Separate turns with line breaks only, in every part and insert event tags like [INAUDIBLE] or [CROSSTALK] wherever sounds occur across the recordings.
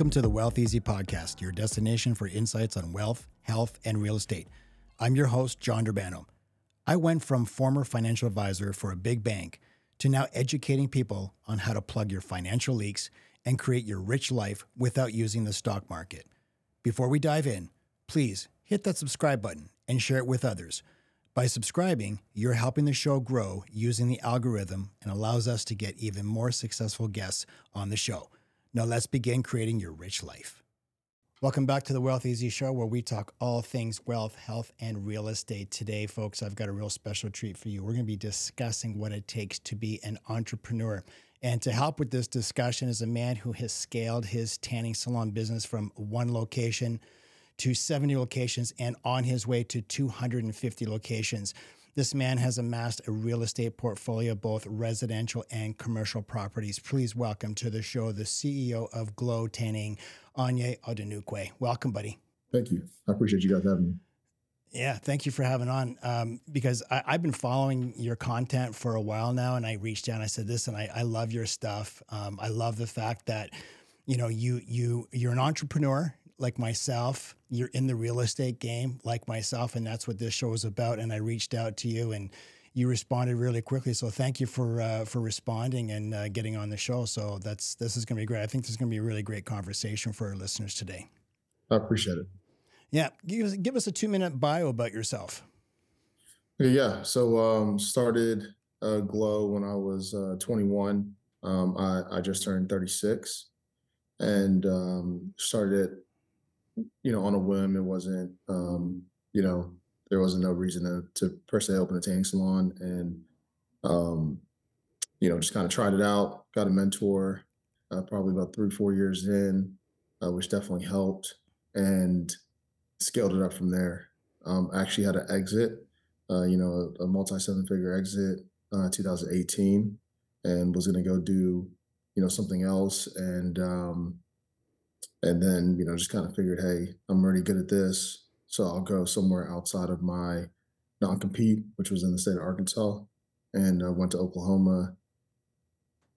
Welcome to the Wealth Eazy Podcast, your destination for insights on wealth, health, and real estate. I'm your host, John Durbano. I went from former financial advisor for a big bank to now educating people on how to plug your financial leaks and create your rich life without using the stock market. Before we dive in, please hit that subscribe button and share it with others. By subscribing, you're helping the show grow using the algorithm and allows us to get even more successful guests on the show. Now let's begin creating your rich life. Welcome back to the Wealth Eazy Show, where we talk all things wealth, health, and real estate. Today, folks, I've got a real special treat for you. We're going to be discussing what it takes to be an entrepreneur. And to help with this discussion is a man who has scaled his tanning salon business from one location to 70 locations and on his way to 250 locations. This man has amassed a real estate portfolio, both residential and commercial properties. Please welcome to the show the CEO of Glow Tanning, Onyi Odunukwe. Welcome, buddy.
Thank you. I appreciate you guys having me.
Yeah, thank you for having on. Um, because I, have been following your content for a while now, and I reached out. and I said, "Listen, I, I love your stuff. Um, I love the fact that, you know, you you you're an entrepreneur like myself. You're in the real estate game like myself, and that's what this show is about. And I reached out to you, and you responded really quickly. So thank you for uh, for responding and uh, getting on the show. So that's this is going to be great. I think this is going to be a really great conversation for our listeners today.
I appreciate it.
Yeah, give us, give us a two minute bio about yourself.
Yeah, so um, started uh, Glo when I was uh, 21. Um, I, I just turned 36 and um, started you know, on a whim. It wasn't, um, you know, there wasn't no reason to, to per se open a tanning salon and, um, you know, just kind of tried it out, got a mentor, uh, probably about three, four years in, uh, which definitely helped and scaled it up from there. Um, I actually had an exit, uh, you know, a, a multi seven figure exit, uh, 2018 and was going to go do, you know, something else. And, um, and then you know just kind of figured hey i'm already good at this so i'll go somewhere outside of my non-compete which was in the state of arkansas and uh, went to oklahoma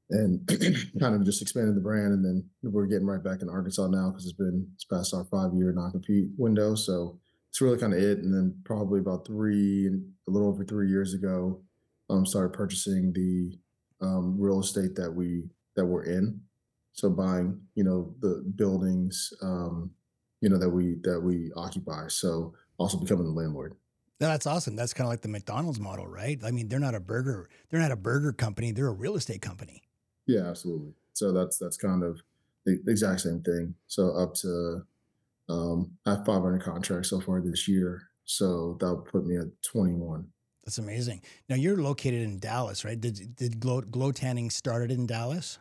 and [CLEARS THROAT] kind of just expanded the brand and then we're getting right back in arkansas now because it's been it's past our five year non-compete window so it's really kind of it and then probably about three a little over three years ago um started purchasing the um, real estate that we that we're in so buying, you know, the buildings, um, you know, that we that we occupy. So also becoming the landlord.
That's awesome. That's kind of like the McDonald's model, right? I mean, they're not a burger, they're not a burger company, they're a real estate company.
Yeah, absolutely. So that's that's kind of the exact same thing. So up to um I have 500 contracts so far this year. So that'll put me at 21.
That's amazing. Now you're located in Dallas, right? Did did Glo, Glow Tanning started in Dallas?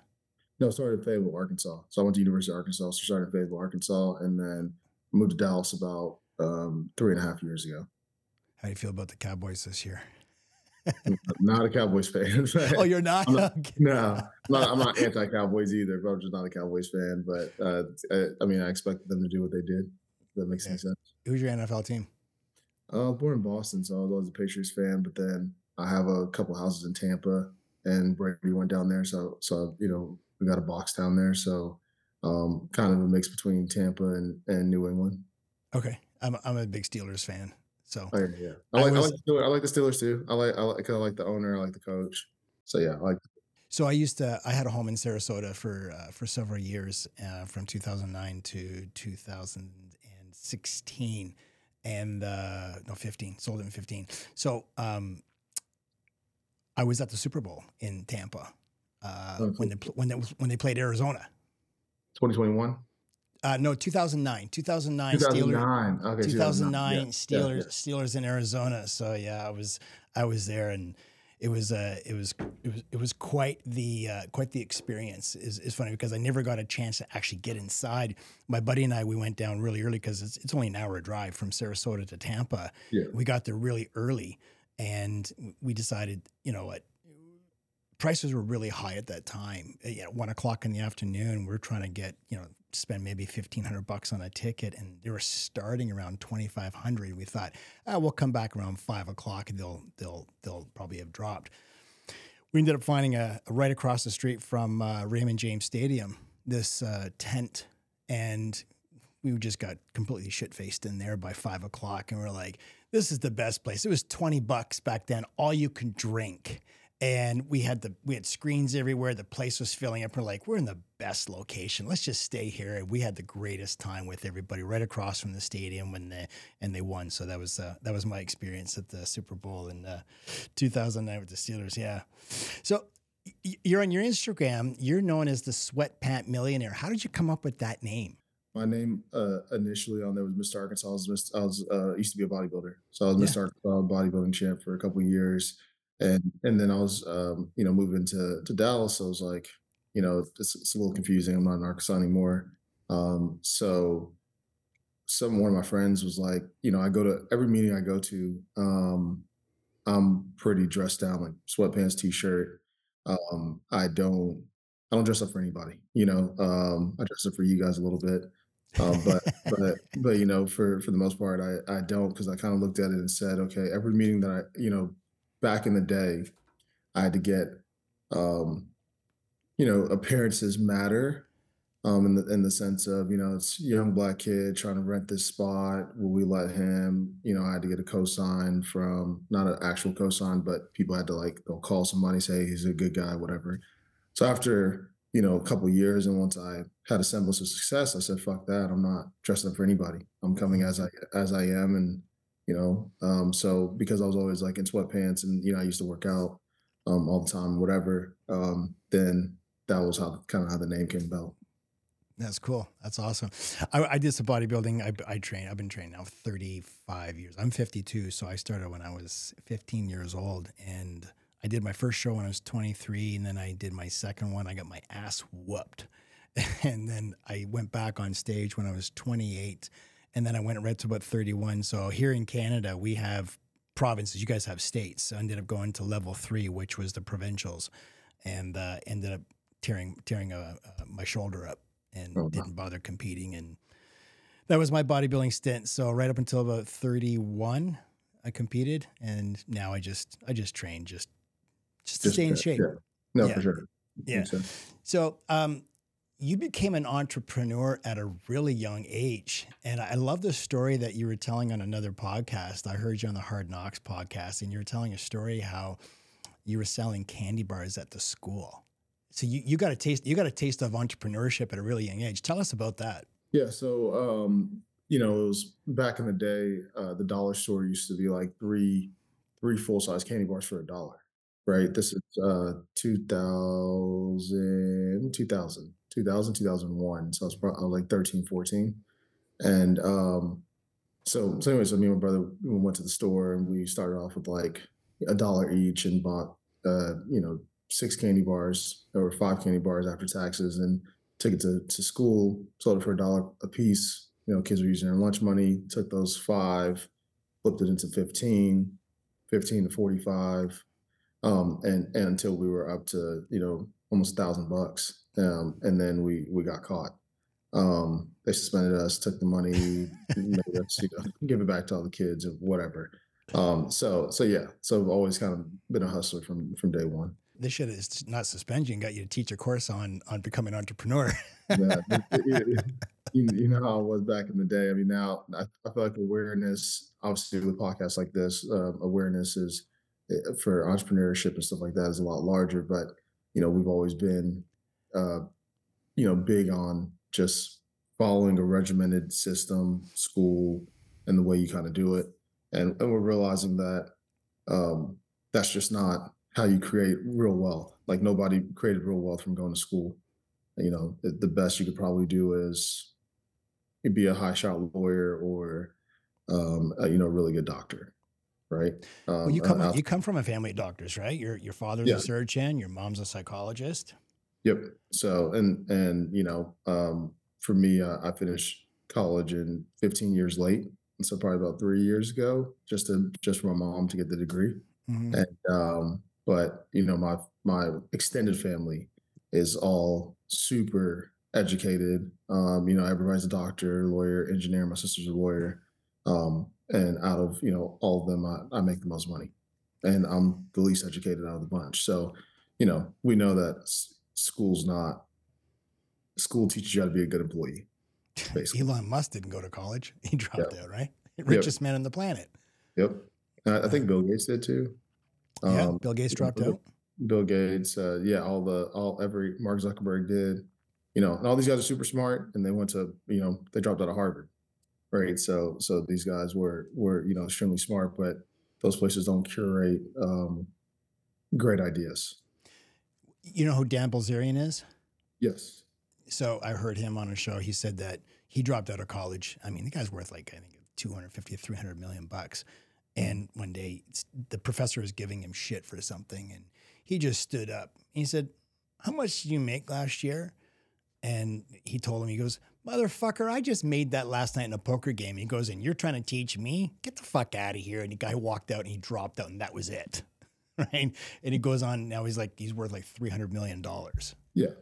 No, started in Fayetteville, Arkansas. So I went to University of Arkansas. So started in Fayetteville, Arkansas, and then moved to Dallas about um, three and a half years ago.
How do you feel about the Cowboys this year? [LAUGHS]
not a Cowboys fan. [LAUGHS]
oh, you're not?
not no, I'm not, I'm not anti-Cowboys either. But I'm just not a Cowboys fan. But uh, I, I, mean, I expected them to do what they did. That makes yeah. sense.
Who's your NFL team?
Uh, I was born in Boston, so I was always a Patriots fan. But then I have a couple houses in Tampa, and Brady went down there. So, so you know, we got a box down there, so um, kind of a mix between Tampa and, and New England.
Okay, I'm I'm a big Steelers fan, so
oh, yeah, yeah. I like I, was, I, like the, I like the Steelers too. I like I like I like the owner. I like the coach. So yeah, I like.
So I used to I had a home in Sarasota for uh, for several years uh, from 2009 to 2016 and uh, no 15 sold it in 15. So um, I was at the Super Bowl in Tampa uh, okay. when they when they when they played Arizona.
2021.
Uh, no, 2009. 2009.
2009.
Steelers, okay. 2009 yeah. Steelers yeah. Steelers in Arizona. So yeah, I was I was there and it was uh it was it was it was quite the uh, quite the experience. is is funny because I never got a chance to actually get inside. My buddy and I we went down really early because it's it's only an hour drive from Sarasota to Tampa. Yeah. We got there really early and we decided, you know what, prices were really high at that time. At one o'clock in the afternoon, we are trying to get you know spend maybe fifteen hundred bucks on a ticket, and they were starting around twenty five hundred. We thought, ah, we'll come back around five o'clock, and they'll they'll they'll probably have dropped. We ended up finding a, a right across the street from uh, Raymond James Stadium this uh, tent and we just got completely shit faced in there by five o'clock, and we're like, "This is the best place." It was twenty bucks back then, all you can drink, and we had the we had screens everywhere. The place was filling up. We're like, "We're in the best location. Let's just stay here." And we had the greatest time with everybody right across from the stadium when they and they won. So that was uh, that was my experience at the Super Bowl in uh, 2009 with the Steelers. Yeah. So you're on your Instagram. You're known as the Sweatpant Millionaire. How did you come up with that name?
My name uh, initially on there was Mr. Arkansas. I was, I was uh, used to be a bodybuilder, so I was Mr. Arkansas bodybuilding champ for a couple of years, and and then I was um, you know moving to to Dallas. So I was like, you know, it's, it's a little confusing. I'm not in Arkansas anymore. Um, so some one of my friends was like, you know, I go to every meeting I go to. Um, I'm pretty dressed down, like sweatpants, t-shirt. Um, I don't I don't dress up for anybody, you know. Um, I dress up for you guys a little bit. Um, but but [LAUGHS] but you know, for for the most part, I I don't because I kind of looked at it and said, okay, every meeting that I you know, back in the day, I had to get, um, you know, appearances matter, um, in the in the sense of you know, it's young black kid trying to rent this spot. Will we let him? You know, I had to get a cosign from not an actual cosign, but people had to like they'll call somebody say he's a good guy, whatever. So after you know, a couple years. And once I had a semblance of success, I said, fuck that. I'm not dressing up for anybody. I'm coming as I as I am. And, you know, um, so because I was always like in sweatpants and, you know, I used to work out um all the time, whatever, um, then that was how kind of how the name came about.
That's cool. That's awesome. I, I did some bodybuilding. I, I train. I've been training now 35 years. I'm 52, so I started when I was 15 years old, and I did my first show when I was 23, and then I did my second one. I got my ass whooped. [LAUGHS] And then I went back on stage when I was 28, and then I went right to about 31. So here in Canada, we have provinces. You guys have states. So I ended up going to level three, which was the provincials, and uh, ended up tearing tearing uh, uh, my shoulder up and oh, didn't bother competing. And that was my bodybuilding stint. So right up until about 31, I competed, and now I just I just train just just, just to stay in shape.
No, yeah. for sure.
Yeah. So, um, you became an entrepreneur at a really young age. And I love the story that you were telling on another podcast. I heard you on the Hard Knocks podcast, and you were telling a story how you were selling candy bars at the school. So you, you got a taste you got a taste of entrepreneurship at a really young age. Tell us about that.
Yeah. So um, you know, it was back in the day, uh, the dollar store used to be like three three full size candy bars for a dollar right? This is uh 2000, 2000, 2000, 2001. So I was probably like 13, 14. And um, so, so anyway, so me and my brother we went to the store and we started off with like a dollar each and bought, uh, you know, six candy bars or five candy bars after taxes and took it to, to school, sold it for a dollar a piece. You know, kids were using their lunch money, took those five, flipped it into 15, 15 to 45, um, and, and until we were up to you know almost a thousand bucks, um, and then we we got caught. Um, they suspended us, took the money, us you know, [LAUGHS] give it back to all the kids or whatever. Um, so so yeah, so I've always kind of been a hustler from from day one.
This should is not and got you to teach a course on on becoming an entrepreneur.
yeah, [LAUGHS] you, you, know how it was back in the day. I mean, now I, I feel like awareness, obviously with podcasts like this, uh, awareness is Eh, for entrepreneurship and stuff like that is a lot larger. But you know, we've always been, uh, you know, big on just following a regimented system, school, and the way you kind of do it. And and we're realizing that um, that's just not how you create real wealth. Like nobody created real wealth from going to school. You know, the, the best you could probably do is be a high shot lawyer or um, a, you know, a really good doctor right?
Um, well, you come uh, you come from a family of doctors, right? Your your father's yeah. a surgeon, your mom's a psychologist.
Yep. So and and you know, um, for me, uh, I finished college in 15 years late, and so probably about three years ago, just to just for my mom to get the degree. Mm-hmm. And um, but you know, my my extended family is all super educated. Um, you know, everybody's a doctor, lawyer, engineer. My sister's a lawyer. Um, and out of you know all of them, I, I make the most money, and I'm the least educated out of the bunch. So, you know, we know that school's not school teaches you how to be a good employee. basically.
Elon Musk didn't go to college. He dropped
Yeah.
out, right?
Yep.
Richest man on the planet.
Yep. Uh, I think Bill Gates did too.
yeah.
Um,
Bill Gates dropped
Bill-
out.
Bill Gates, uh, yeah, all the all every Mark Zuckerberg did, you know, and all these guys are super smart, and they went to, you know, they dropped out of Harvard, right? So, so these guys were were you know extremely smart, but those places don't curate um, great ideas.
You know who Dan Bilzerian is?
Yes.
So I heard him on a show. He said that he dropped out of college. I mean, the guy's worth like I think 250 300 million bucks. And one day the professor was giving him shit for something and he just stood up. He said, "How much did you make last year?" And he told him he goes, "Motherfucker, I just made that last night in a poker game." He goes, "And you're trying to teach me? Get the fuck out of here." And the guy walked out and he dropped out and that was it. [LAUGHS] Right? And he goes on now he's like he's worth like 300 million dollars.
Yeah.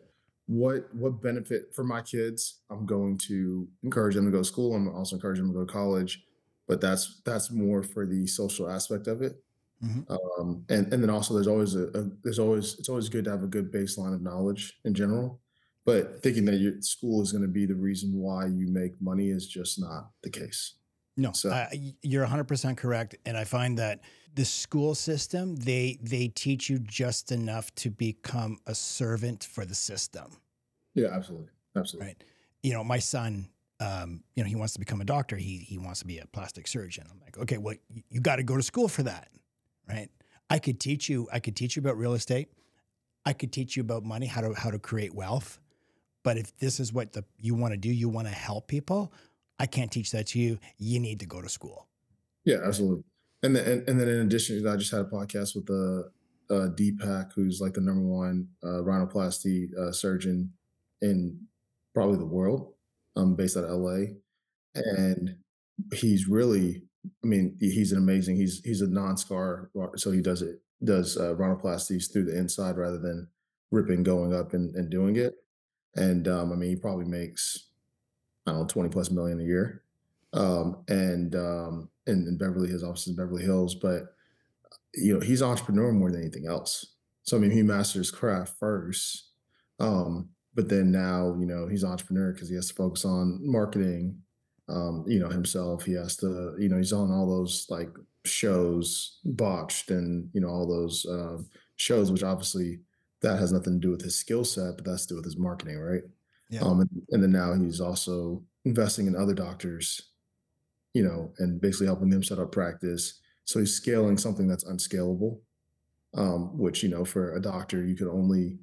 What what benefit for my kids? I'm going to encourage them to go to school. I'm also encouraging them to go to college, but that's that's more for the social aspect of it.
Mhm.
Um, and and then also there's always a, a there's always it's always good to have a good baseline of knowledge in general. But thinking that your school is going to be the reason why you make money is just not the case.
No,
So-
y- you're 100% correct. And I find that the school system, they they teach you just enough to become a servant for the system,
Yeah, absolutely, absolutely.
right? You know, my son, um, you know, he wants to become a doctor. He he wants to be a plastic surgeon. I'm like, okay, well, y- you got to go to school for that, right? I could teach you. I could teach you about real estate. I could teach you about money, how to how to create wealth. But if this is what the you want to do, you want to help people. I can't teach that to you. You need to go to school.
Yeah, absolutely. And then and, and then in addition I just had a podcast with the uh, Deepak, who's like the number one uh, rhinoplasty uh, surgeon in probably the world, um, based out of LA, and he's really, I mean, he's an amazing. He's he's a non-scar, so he does it does uh, rhinoplasties through the inside rather than ripping, going up and, and doing it. And um, I mean, he probably makes I don't know twenty plus million a year um, and um, in, Beverly, his office in Beverly Hills. But you know, he's entrepreneur more than anything else. So I mean, he masters craft first, um, but then now you know he's entrepreneur because he has to focus on marketing. Um, you know himself. He has to. You know, he's on all those like shows, botched, and you know all those uh, shows, which obviously that has nothing to do with his skill set, but that's to do with his marketing, right?
Yeah.
Um, and, and then now he's also investing in other doctors, you know, and basically helping them set up practice. So he's scaling something that's unscalable, um, which, you know, for a doctor, you can only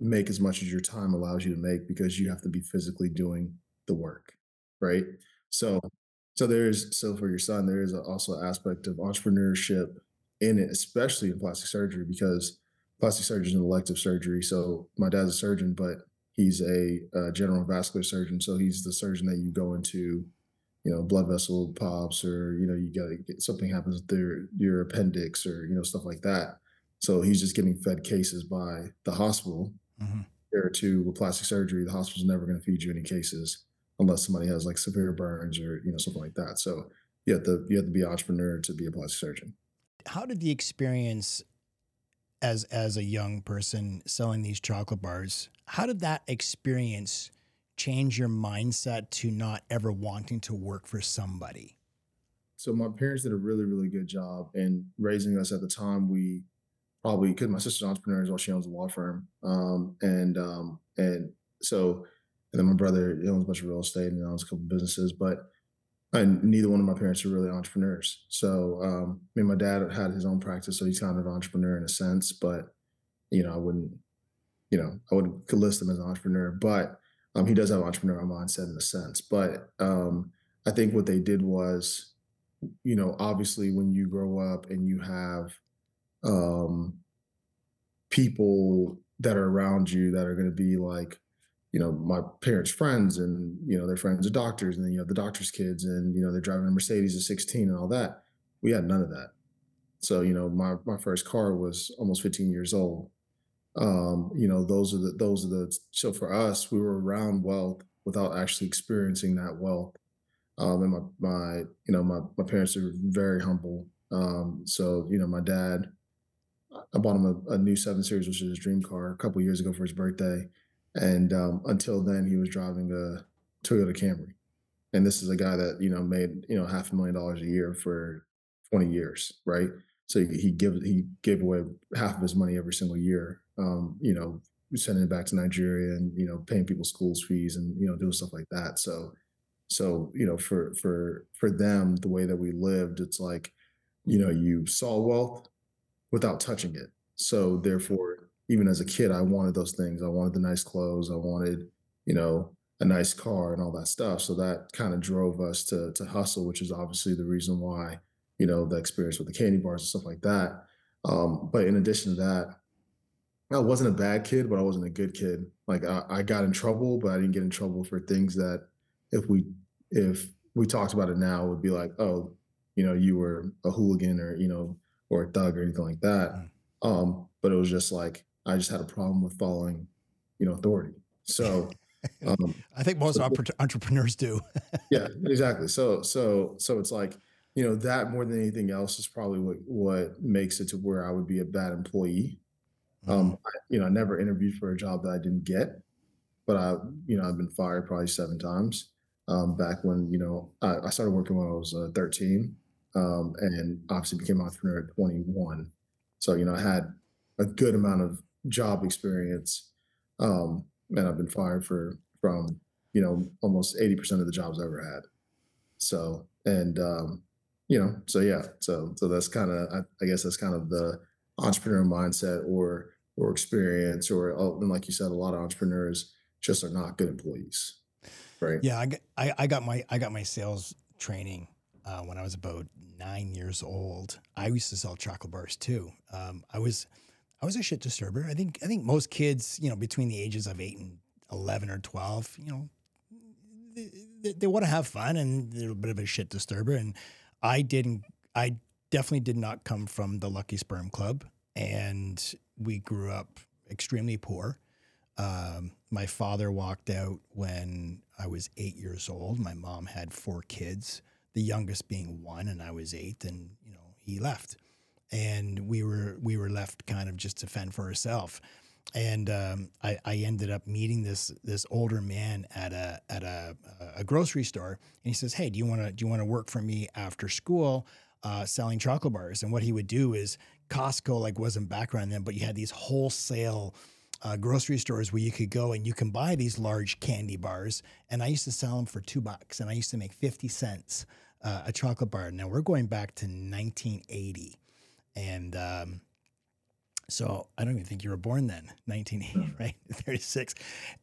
make as much as your time allows you to make because you have to be physically doing the work. Right. So, so there's, so for your son, there is a, also an aspect of entrepreneurship in it, especially in plastic surgery, because plastic surgery is an elective surgery. So my dad's a surgeon, but he's a, uh general vascular surgeon. So he's the surgeon that you go into, you know, blood vessel pops or, you know, you got get something happens with their, your appendix or, you know, stuff like that. So he's just getting fed cases by the hospital.
Mhm.
Compared to with plastic surgery, the hospital's never going to feed you any cases unless somebody has like severe burns or, you know, something like that. So you have to, you have to be an entrepreneur to be a plastic surgeon.
How did the experience as as a young person selling these chocolate bars, how did that experience change your mindset to not ever wanting to work for somebody?
So my parents did a really, really good job in raising us at the time. We probably because my sister's an entrepreneur as well. She owns a law firm, um, and um, and so and then my brother owns a bunch of real estate and owns a couple businesses. But and neither one of my parents are really entrepreneurs. So um, I mean, my dad had his own practice, so he's kind of an entrepreneur in a sense. But you know, I wouldn't, you know, I wouldn't list him as an entrepreneur. But um, he does have entrepreneurial mindset in a sense. But um, I think what they did was you know, obviously when you grow up and you have um people that are around you that are going to be like, you know, my parents' friends and, you know, their friends are doctors and then you have the doctors' kids and, you know, they're driving a Mercedes at 16 and all that. We had none of that. So, you know, my my first car was almost 15 years old. Um, you know, those are the those are the so for us, we were around wealth without actually experiencing that wealth um, and my, my, you know, my, my parents are very humble. Um, so, you know, my dad, I bought him a, a new seven series, which is his dream car a couple years ago for his birthday. And, um, until then he was driving a Toyota Camry. And this is a guy that, you know, made, you know, half a million dollars a year for 20 years, right? So he, give he gave away half of his money every single year. Um, you know, sending it back to Nigeria and you know paying people schools fees and you know doing stuff like that. So so you know for for for them the way that we lived, it's like you know you saw wealth without touching it. So therefore, even as a kid, I wanted those things. I wanted the nice clothes. I wanted you know a nice car and all that stuff. So that kind of drove us to to hustle, which is obviously the reason why you know the experience with the candy bars and stuff like that. Um, but in addition to that, I wasn't a bad kid, but I wasn't a good kid. Like I, I got in trouble, but I didn't get in trouble for things that if we if we talked about it now, it would be like, oh, you know, you were a hooligan or you know, or a thug or anything like that.
Mm.
Um, but it was just like I just had a problem with following, you know, authority. So, [LAUGHS] um,
I think most
so
entrepreneurs do. [LAUGHS]
yeah, exactly. So so so it's like you know that more than anything else is probably what what makes it to where I would be a bad employee
Mhm.
um, I, you know, I never interviewed for a job that I didn't get, but I, you know, I've been fired probably seven times. Um, back when, you know, I, I started working when I was uh, 13, um, and obviously became an entrepreneur at 21. So, you know, I had a good amount of job experience, um, and I've been fired for from, you know, almost 80% of the jobs I ever had. So, and um, you know, so yeah, so so that's kind of, I, I guess that's kind of the entrepreneur mindset or or experience or oh, and like you said, a lot of entrepreneurs just are not good employees, right?
Yeah, I got, I, I got my I got my sales training uh, when I was about nine years old. I used to sell chocolate bars too. Um, I was I was a shit disturber. I think I think most kids, you know, between the ages of eight and eleven or twelve, you know, they, they, they want to have fun and they're a bit of a shit disturber. And I didn't. I definitely did not come from the Lucky Sperm Club, and we grew up extremely poor. Um, my father walked out when I was eight years old. My mom had four kids, the youngest being one, and I was eight. And you know, he left, and we were we were left kind of just to fend for ourselves. And um, I, I ended up meeting this this older man at a at a, a grocery store, and he says, "Hey, do you want to do you want to work for me after school, uh, selling chocolate bars?" And what he would do is Costco like wasn't background then, but you had these wholesale uh, grocery stores where you could go and you can buy these large candy bars. And I used to sell them for two bucks, and I used to make fifty cents uh, a chocolate bar. Now we're going back to 1980, and um, so I don't even think you were born then, 1980, [LAUGHS] right? 36,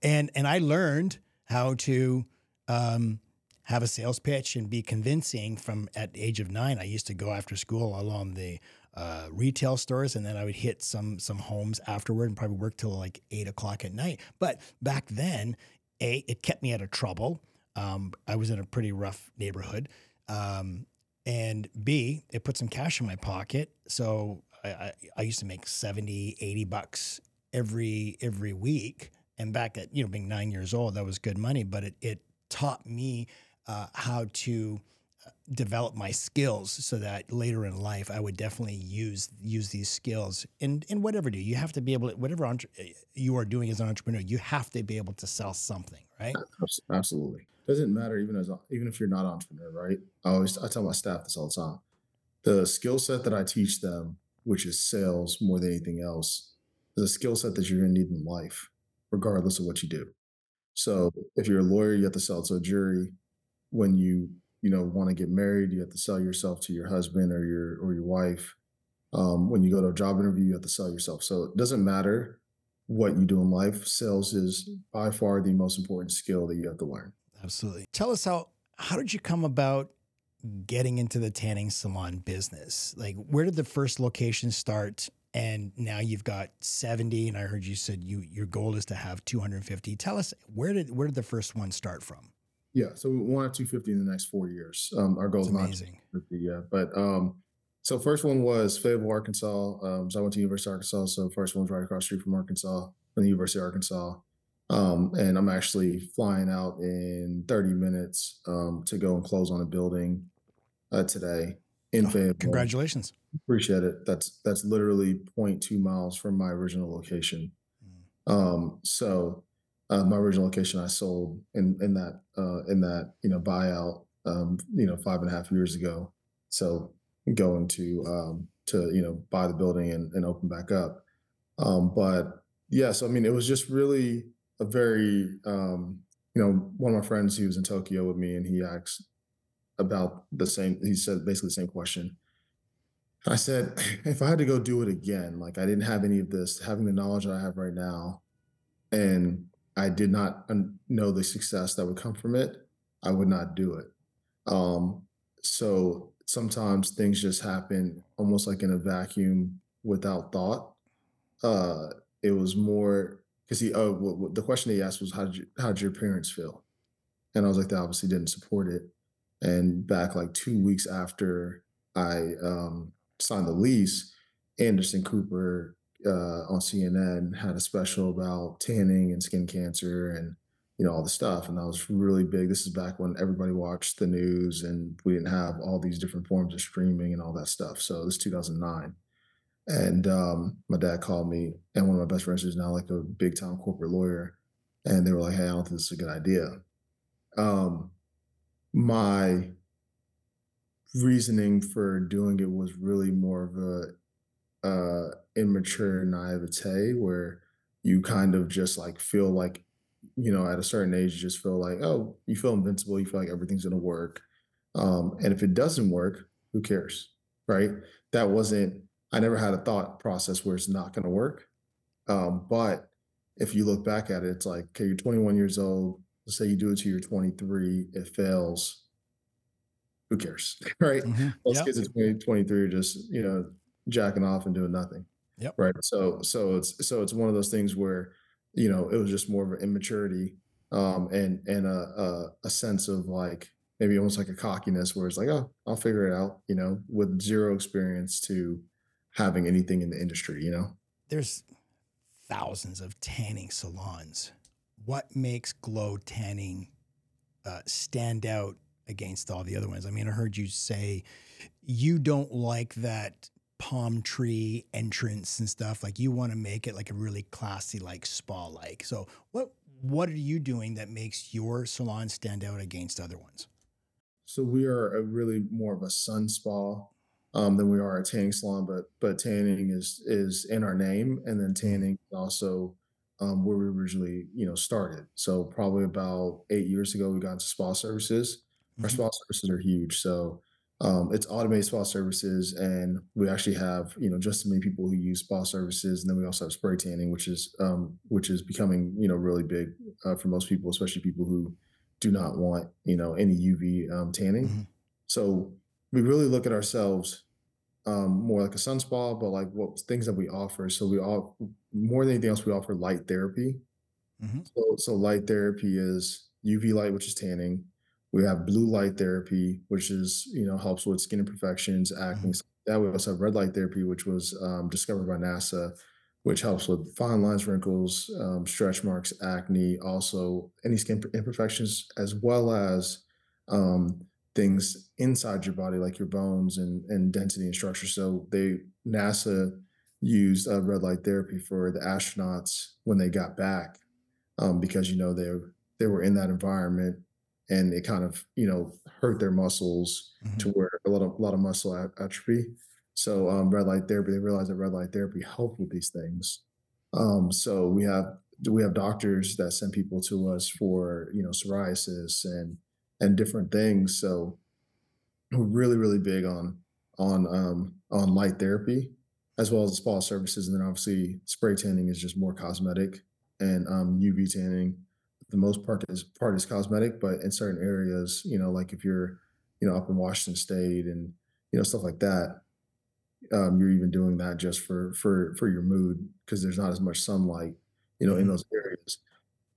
and and I learned how to. Um, have a sales pitch and be convincing from at the age of nine. I used to go after school along the uh, retail stores, and then I would hit some some homes afterward and probably work till like eight o'clock at night. But back then, a it kept me out of trouble. Um, I was in a pretty rough neighborhood, um, and b it put some cash in my pocket. So I, I, used to make 70, 80 bucks every every week. And back at you know being nine years old, that was good money. But it it taught me uh, how to uh, develop my skills so that later in life I would definitely use use these skills in in whatever do you have to be able to whatever entre- you are doing as an entrepreneur you have to be able to sell something right
Absolutely. Doesn't matter even as even if you're not an entrepreneur, right? I always I tell my staff this all the time. The skill set that I teach them, which is sales more than anything else, is a skill set that you're gonna need in life, regardless of what you do. So if you're a lawyer, you have to sell to a jury. When you you know want to get married, you have to sell yourself to your husband or your or your wife. Um, when you go to a job interview, you have to sell yourself. So it doesn't matter what you do in life. Sales is by far the most important skill that you have to learn.
absolutely tell us how how did you come about getting into the tanning salon business like where did the first location start and now you've got 70 and i heard you said you your goal is to have 250 tell us where did where did the first one start from
Yeah, so we want 250 in the next four years. Um, our goal
it's
is not
amazing
250, yeah. But um, so first one was Fayetteville, Arkansas. Um, so I went to University of Arkansas. So first one's right across the street from Arkansas, from the University of Arkansas. Um, and I'm actually flying out in 30 minutes um, to go and close on a building uh, today in
oh,
Fayetteville.
congratulations
Appreciate it. That's that's literally 0.2 miles from my original location.
Mm.
Um, so uh, my original location I sold in in that uh, in that you know buyout um, you know five and a half years ago. So going to um, to you know buy the building and, and open back up. Um, but yeah, so I mean, it was just really a very um, you know one of my friends he was in Tokyo with me and he asked about the same. He said basically the same question. I said, [LAUGHS] if I had to go do it again, like I didn't have any of this, having the knowledge that I have right now, and I did not know the success that would come from it, I would not do it. Um, so sometimes things just happen almost like in a vacuum without thought. Uh, it was more because he, oh, the question he asked was, how did you, how did your parents feel? And I was like, they obviously didn't support it. And back like two weeks after I um, signed the lease, Anderson Cooper uh, on CNN had a special about tanning and skin cancer and you know all the stuff, and that was really big. This is back when everybody watched the news and we didn't have all these different forms of streaming and all that stuff. So this is 2009, and um, my dad called me, and one of my best friends is now like a big time corporate lawyer, and they were like, "Hey, I don't think this is a good idea." Um, my reasoning for doing it was really more of a uh immature naivete where you kind of just like feel like you know at a certain age you just feel like oh you feel invincible you feel like everything's going to work um and if it doesn't work who cares right that wasn't i never had a thought process where it's not going to work um but if you look back at it it's like okay you're 21 years old let's say you do it to you're 23 it fails who cares [LAUGHS] right
hmm
most
Yep.
kids at 20, 23 are just you know jacking off and doing nothing
Yep.
right so so it's so it's one of those things where you know it was just more of an immaturity um and and a, a a sense of like maybe almost like a cockiness where it's like oh i'll figure it out you know with zero experience to having anything in the industry you know
There's thousands of tanning salons. What makes GloTanning uh, stand out against all the other ones? I mean, I heard you say you don't like that palm tree entrance and stuff. Like you want to make it like a really classy, like spa like. So what what are you doing that makes your salon stand out against other ones?
So we are a really more of a sun spa um, than we are a tanning salon, but but tanning is is in our name, and then
Mhm.
tanning is also um, where we originally you know started. So probably about eight years ago, we got into spa services. Our
Mhm.
spa services are huge, so um, it's automated spa services, and we actually have you know just as many people who use spa services, and then we also have spray tanning, which is um, which is becoming you know really big uh, for most people, especially people who do not want you know any UV um, tanning.
Mhm.
So we really look at ourselves um, more like a sun spa, but like what things that we offer. So we all more than anything else, we offer light therapy.
Mhm.
So, so light therapy is UV light, which is tanning. We have blue light therapy, which is you know helps with skin imperfections, acne.
Mhm.
like That we also have red light therapy, which was um, discovered by NASA, which helps with fine lines, wrinkles, um, stretch marks, acne, also any skin imperfections, as well as um, things inside your body, like your bones and and density and structure. So they NASA used uh, red light therapy for the astronauts when they got back um, because you know they were they were in that environment and it kind of you know hurt their muscles
Mhm.
to where a lot of a lot of muscle atrophy. So um, red light therapy, they realized that red light therapy helped with these things. Um, so we have we have doctors that send people to us for you know psoriasis and and different things. So we're really really big on on um, on light therapy as well as spa services, and then obviously spray tanning is just more cosmetic and um, UV tanning. The most part is part is cosmetic, but in certain areas, you know, like if you're, you know, up in Washington State and you know stuff like that, um, you're even doing that just for for for your mood because there's not as much sunlight, you know, in
Mhm.
those areas.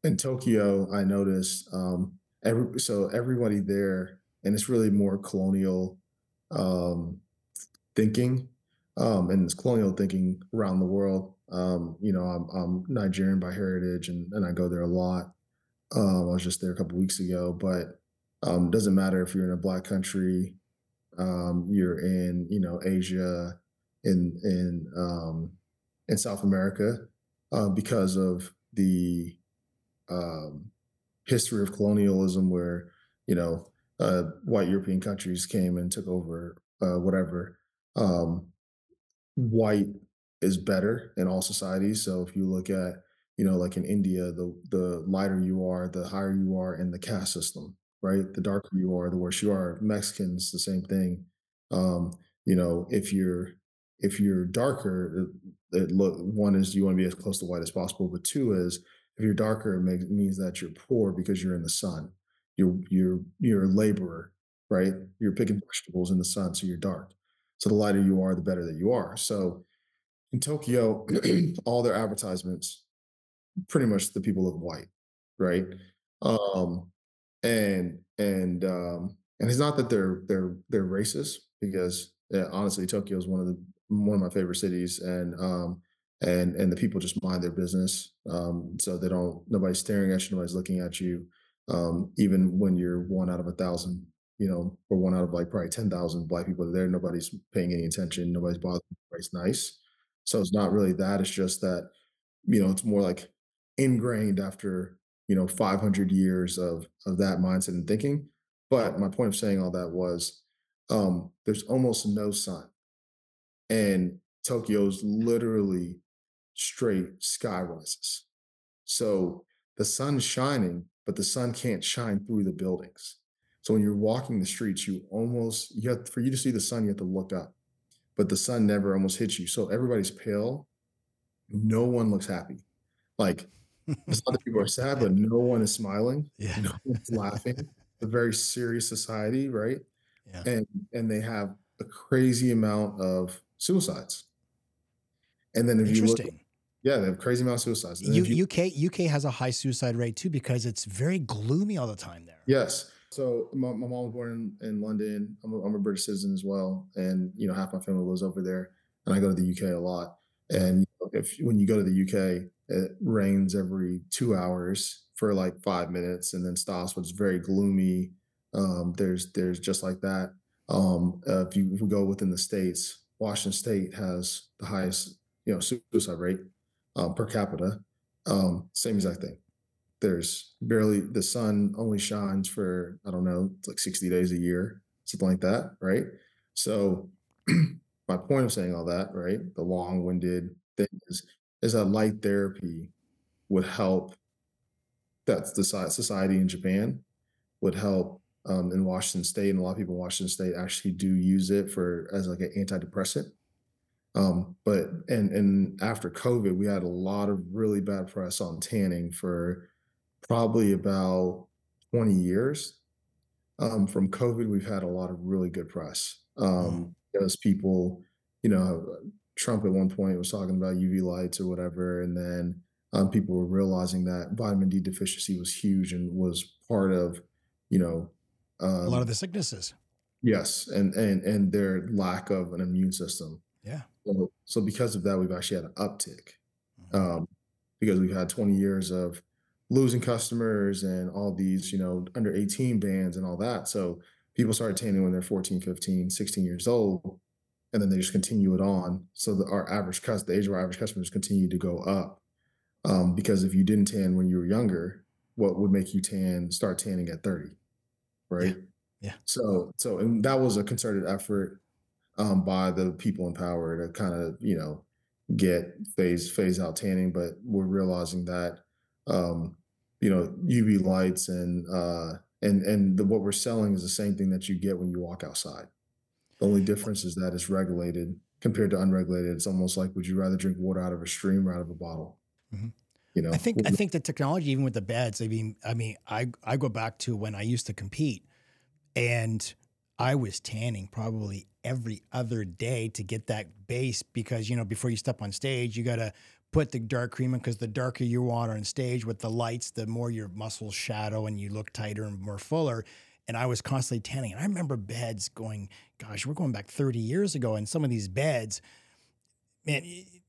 In Tokyo, I noticed um, every so everybody there, and it's really more colonial um, thinking, um, and it's colonial thinking around the world. Um, you know, I'm, I'm Nigerian by heritage, and, and I go there a lot. Um, I was just there a couple weeks ago, but um, doesn't matter if you're in a black country, um, you're in you know Asia, in in um, in South America, uh, because of the um, history of colonialism where you know uh, white European countries came and took over uh, whatever. Um, white is better in all societies. So if you look at, you know, like in India, the the lighter you are, the higher you are in the caste system, right? The darker you are, the worse you are. Mexicans, the same thing. Um, you know, if you're if you're darker, it, it look one is you want to be as close to white as possible, but two is if you're darker, it makes, means that you're poor because you're in the sun. You're you're you're a laborer, right? You're picking vegetables in the sun, so you're dark. So the lighter you are, the better that you are. So in Tokyo, [CLEARS THROAT] all their advertisements, pretty much the people look white, right? Um, and and um, and it's not that they're they're they're racist because yeah, honestly, Tokyo is one of the one of my favorite cities, and um, and and the people just mind their business, um, so they don't nobody's staring at you, nobody's looking at you, um, even when you're one out of a thousand, you know, or one out of like probably ten thousand black people there, nobody's paying any attention, nobody's bothering, everybody's nice. So it's not really that. It's just that, you know, it's more like ingrained after, you know, 500 years of of that mindset and thinking. But my point of saying all that was, um, there's almost no sun, and Tokyo's literally straight sky rises. So the sun's shining, but the sun can't shine through the buildings. So when you're walking the streets, you almost you have for you to see the sun, you have to look up but the sun never almost hits you. So everybody's pale. No one looks happy. Like it's not that people are sad, but no one is smiling. [LAUGHS]
Yeah.
No one's laughing. A very serious society, right?
Yeah.
And and they have a crazy amount of suicides. And then if you look. Yeah, they have crazy amount of suicides. You,
U- UK UK has a high suicide rate too because it's very gloomy all the time there.
yes. So my, my mom was born in, in London. I'm a, I'm a British citizen as well, and you know half my family lives over there, and I go to the UK a lot. And if when you go to the UK, it rains every two hours for like five minutes and then stops, but it's very gloomy. Um, there's there's just like that. Um, uh, if you if we go within the states, Washington State has the highest you know suicide rate um, per capita. Um, same exact thing there's barely the sun only shines for I don't know, like 60 days a year, something like that, right? So [CLEARS THROAT] my point of saying all that, right? The long-winded thing is is that light therapy would help that's the society in Japan would help um, in Washington State, and a lot of people in Washington State actually do use it for as like an antidepressant. Um, but and and after COVID, we had a lot of really bad press on tanning for probably about 20 years. Um, from COVID, we've had a lot of really good press.
Mm.
Um, because people, you know, Trump at one point was talking about UV lights or whatever, and then um, people were realizing that vitamin D deficiency was huge and was part of, you know,
A lot of
um,
the sicknesses.
yes, and and and their lack of an immune system.
Yeah.
So, so because of that, we've actually had an uptick
Mhm.
um, because we've had 20 years of losing customers and all these, you know, under 18 bans and all that. So people start tanning when they're 14, 15, 16 years old, and then they just continue it on. So that our average cus the age of our average customers continue to go up. Um, because if you didn't tan when you were younger, what would make you tan start tanning at 30,
Yeah.
right?
Yeah.
So so and that was a concerted effort um, by the people in power to kind of you know get phase phase out tanning, but we're realizing that um, you know UV lights and uh, and and the, what we're selling is the same thing that you get when you walk outside. The only difference is that it's regulated compared to unregulated. It's almost like would you rather drink water out of a stream or out of a bottle?
Mhm.
You know,
I think I think the technology, even with the beds, I mean, I mean, I I go back to when I used to compete, and I was tanning probably every other day to get that base because you know before you step on stage, you got to put the dark cream in because the darker you are on stage with the lights, the more your muscles shadow and you look tighter and more fuller. And I was constantly tanning, and I remember beds going, gosh, we're going back thirty years ago, and some of these beds man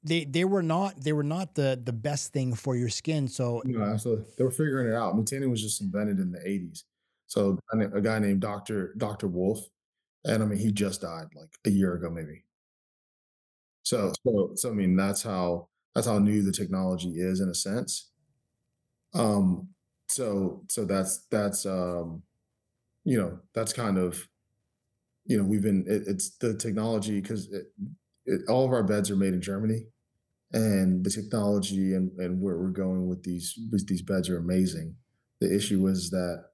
they they were not they were not the the best thing for your skin so
you know, absolutely. They were figuring it out. Tanning was just invented in the 80s. So a guy named Dr. Dr. Wolff, and I mean, he just died like a year ago, maybe. So, so, so I mean, that's how that's how new the technology is in a sense. Um, so so that's that's um, you know that's kind of you know we've been it, it's the technology because all of our beds are made in Germany, and the technology and and where we're going with these with these beds are amazing. The issue is that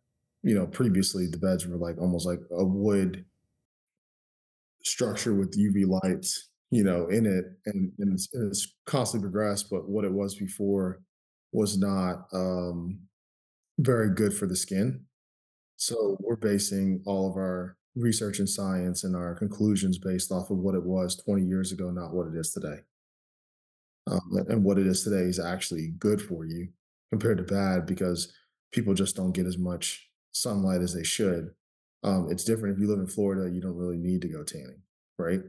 you know previously the beds were like almost like a wood structure with UV lights, you know, in it, and, and it's, it's constantly progressed. But what it was before was not um, very good for the skin. So we're basing all of our research and science and our conclusions based off of what it was 20 years ago, not what it is today. Um, and what it is today is actually good for you compared to bad because people just don't get as much sunlight as they should. Um, it's different if you live in Florida, you don't really need to go tanning, right?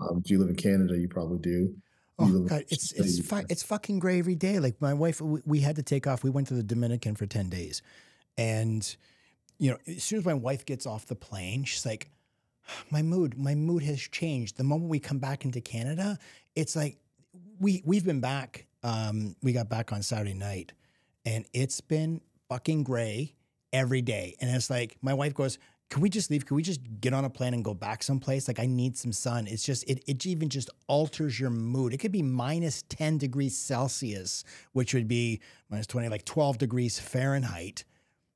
Um, if you live in Canada, you probably do.
Oh God, it's it's fu- it's fucking gray every day. Like my wife, we, we had to take off. We went to the Dominican for ten days, and you know, as soon as my wife gets off the plane, she's like, [SIGHS] "My mood, my mood has changed." The moment we come back into Canada, it's like we we've been back. Um, we got back on Saturday night, and it's been fucking gray every day. And it's like my wife goes, "Can we just leave? Can we just get on a plane and go back someplace? Like I need some sun." It's just it it even just alters your mood. It could be minus ten degrees Celsius, which would be minus twenty, like twelve degrees Fahrenheit.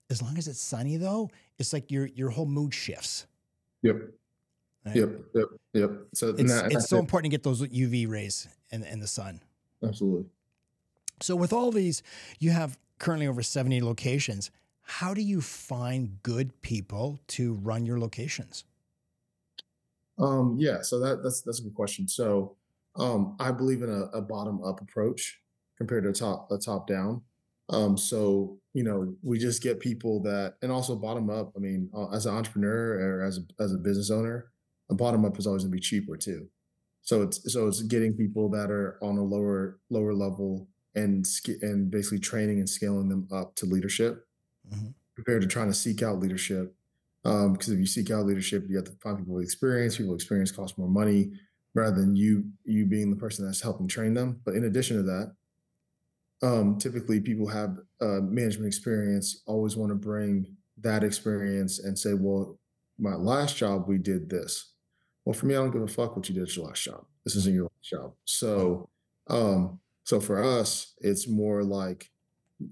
As long as it's sunny, though, it's like your your whole mood shifts.
Yep,
Right?
yep, yep, yep. So
It's
that,
it's so
it.
important to get those UV rays and and the sun.
Absolutely.
So with all these, you have currently over 70 locations. How do you find good people to run your locations?
Um, yeah, so that that's that's a good question. So, um, I believe in a, a bottom up approach compared to a top a top down. Um, so you know, we just get people that, and also bottom up. I mean, uh, as an entrepreneur or as a as a business owner, a bottom up is always going to be cheaper too. So it's so it's getting people that are on a lower lower level and and basically training and scaling them up to leadership
Mhm.
compared to trying to seek out leadership. Um, because if you seek out leadership, you have to find people with experience. People with experience cost more money rather than you you being the person that's helping train them. But in addition to that, um, typically people have uh, management experience, always want to bring that experience and say, well, my last job we did this. Well, for me, I don't give a fuck what you did at your last job. This isn't your last job. So, um, so for us, it's more like,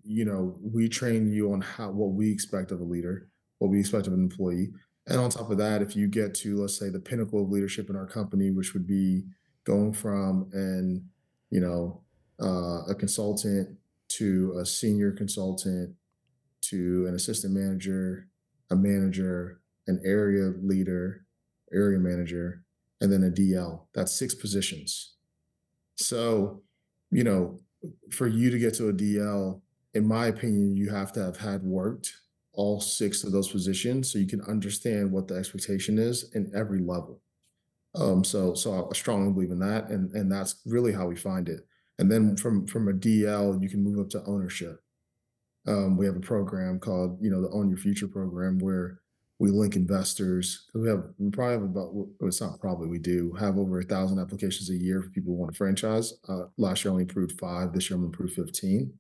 you know, we train you on how what we expect of a leader, what we expect of an employee. And on top of that, if you get to, let's say, the pinnacle of leadership in our company, which would be going from an, you know, uh, a consultant to a senior consultant to an assistant manager, a manager, an area leader, area manager, and then a DL. That's six positions. So, you know, for you to get to a DL, in my opinion, you have to have had worked all six of those positions so you can understand what the expectation is in every level. Um, so so I strongly believe in that, and and that's really how we find it. And then from from a DL, you can move up to ownership. Um, we have a program called, you know, the Own Your Future program where we link investors. We have we probably have about well, it's not probably we do have over a thousand applications a year for people who want to franchise. Uh, last year only approved five. This year I'm approved 15.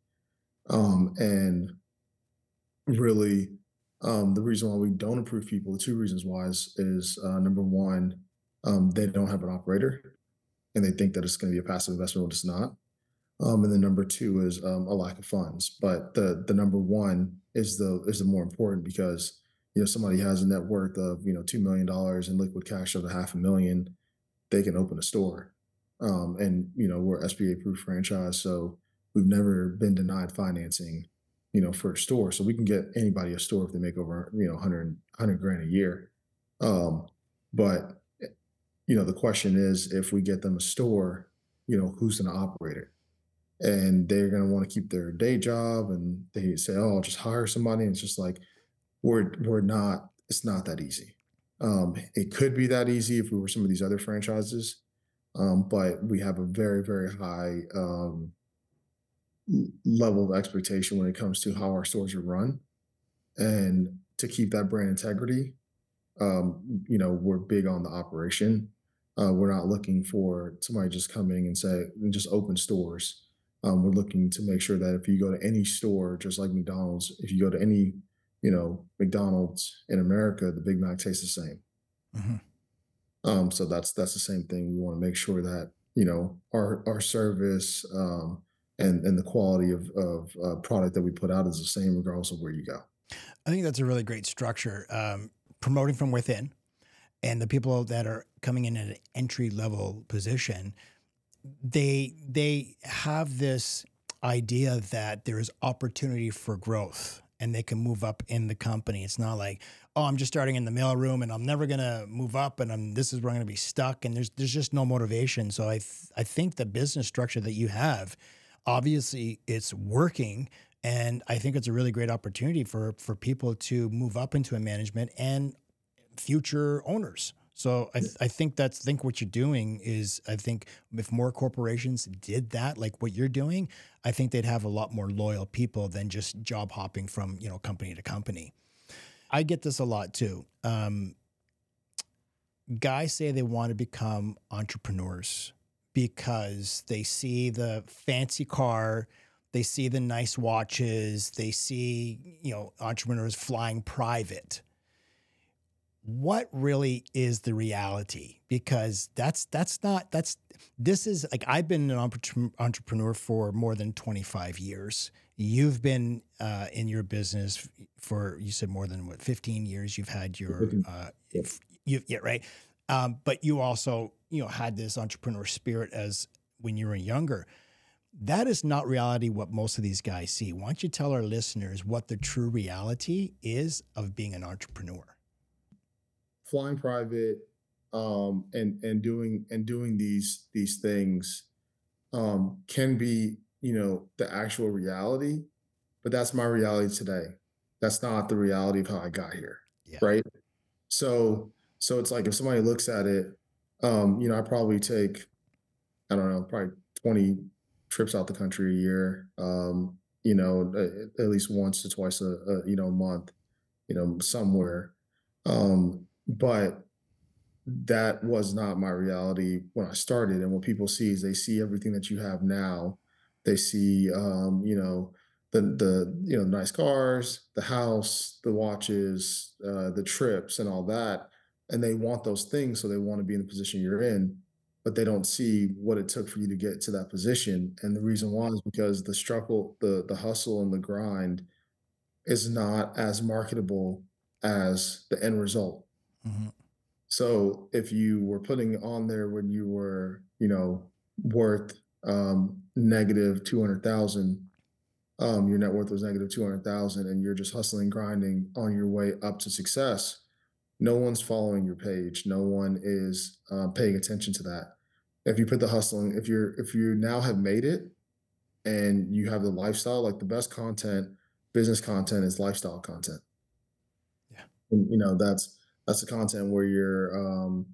Um, and really, um, the reason why we don't approve people, the two reasons why is, is uh, number one, um, they don't have an operator and they think that it's going to be a passive investment when it's not. Um, and then number two is um, a lack of funds. But the the number one is the is the more important because you know somebody has a net worth of you know two million dollars in liquid cash of a half a million, they can open a store. Um, and you know we're SBA approved franchise, so we've never been denied financing, you know, for a store. So we can get anybody a store if they make over you know 100, 100 grand a year. Um, but eh, you know the question is if we get them a store, you know who's going to operate it? and they're going to want to keep their day job and they say oh i'll just hire somebody and it's just like we're we're not it's not that easy um it could be that easy if we were some of these other franchises um but we have a very very high um level of expectation when it comes to how our stores are run and to keep that brand integrity um you know we're big on the operation uh, we're not looking for somebody just coming and say and just open stores um, we're looking to make sure that if you go to any store, just like McDonald's, if you go to any, you know, McDonald's in America, the Big Mac tastes the same.
Mhm.
Um, so that's that's the same thing. We want to make sure that you know our our service um, and and the quality of of uh, product that we put out is the same regardless of where you go.
I think that's a really great structure. Um, promoting from within, and the people that are coming in at an entry level position, they they have this idea that there is opportunity for growth and they can move up in the company. It's not like, oh, I'm just starting in the mailroom and I'm never gonna move up and I'm this is where I'm gonna be stuck and there's there's just no motivation. So I th- I think the business structure that you have, obviously it's working and I think it's a really great opportunity for for people to move up into a management and future owners. So I, I think that's think what you're doing is I think if more corporations did that like what you're doing, I think they'd have a lot more loyal people than just job hopping from you know company to company. I get this a lot too. Um, guys say they want to become entrepreneurs because they see the fancy car, they see the nice watches, they see you know entrepreneurs flying private. What really is the reality? Because that's that's not that's this is like i've been an entrepreneur for more than 25 years. You've been uh, in your business for you said more than what 15 years you've had your uh, if you yeah right. Um, but you also you know had this entrepreneur spirit as when you were younger that is not reality what most of these guys see why don't you tell our listeners what the true reality is of being an entrepreneur
flying private um, and and doing and doing these these things um, can be you know the actual reality, but that's my reality today. That's not the reality of how I got here,
yeah
right? So so it's like if somebody looks at it, um, you know, I probably take I don't know probably twenty trips out the country a year, um, you know, at, least once to twice a, a you know month, you know, somewhere. Um, but that was not my reality when I started. And what people see is they see everything that you have now. They see, um, you know, the the you know nice cars, the house, the watches, uh, the trips, and all that, and they want those things, so they want to be in the position you're in, but they don't see what it took for you to get to that position. And the reason why is because the struggle, the the hustle, and the grind is not as marketable as the end result
Mhm.
so if you were putting on there when you were, you know, worth um, negative 200,000, um, your net worth was negative 200,000 and you're just hustling, grinding on your way up to success, no one's following your page. No one is uh, paying attention to that. If you put the hustling, if you're, if you now have made it and you have the lifestyle, like the best content, business content is lifestyle content.
Yeah.
And, you know, that's, that's the content where you're um,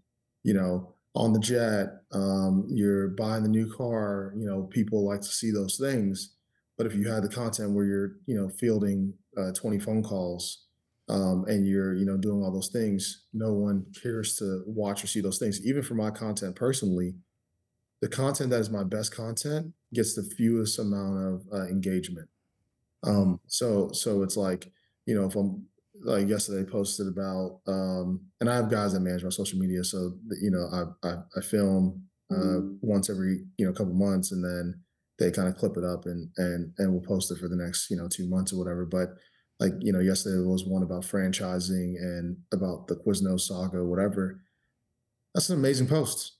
you know on the jet um, you're buying the new car you know people like to see those things but if you had the content where you're you know fielding uh, 20 phone calls um, and you're you know doing all those things no one cares to watch or see those things. Even for my content personally the content that is my best content gets the fewest amount of uh, engagement. Um, so so it's like you know if i'm like yesterday posted about um and I have guys that manage my social media so that, you know I I, I film uh once every you know couple months and then they kind of clip it up and and and we'll post it for the next you know two months or whatever but like you know yesterday was one about franchising and about the Quiznos saga whatever. That's an amazing post.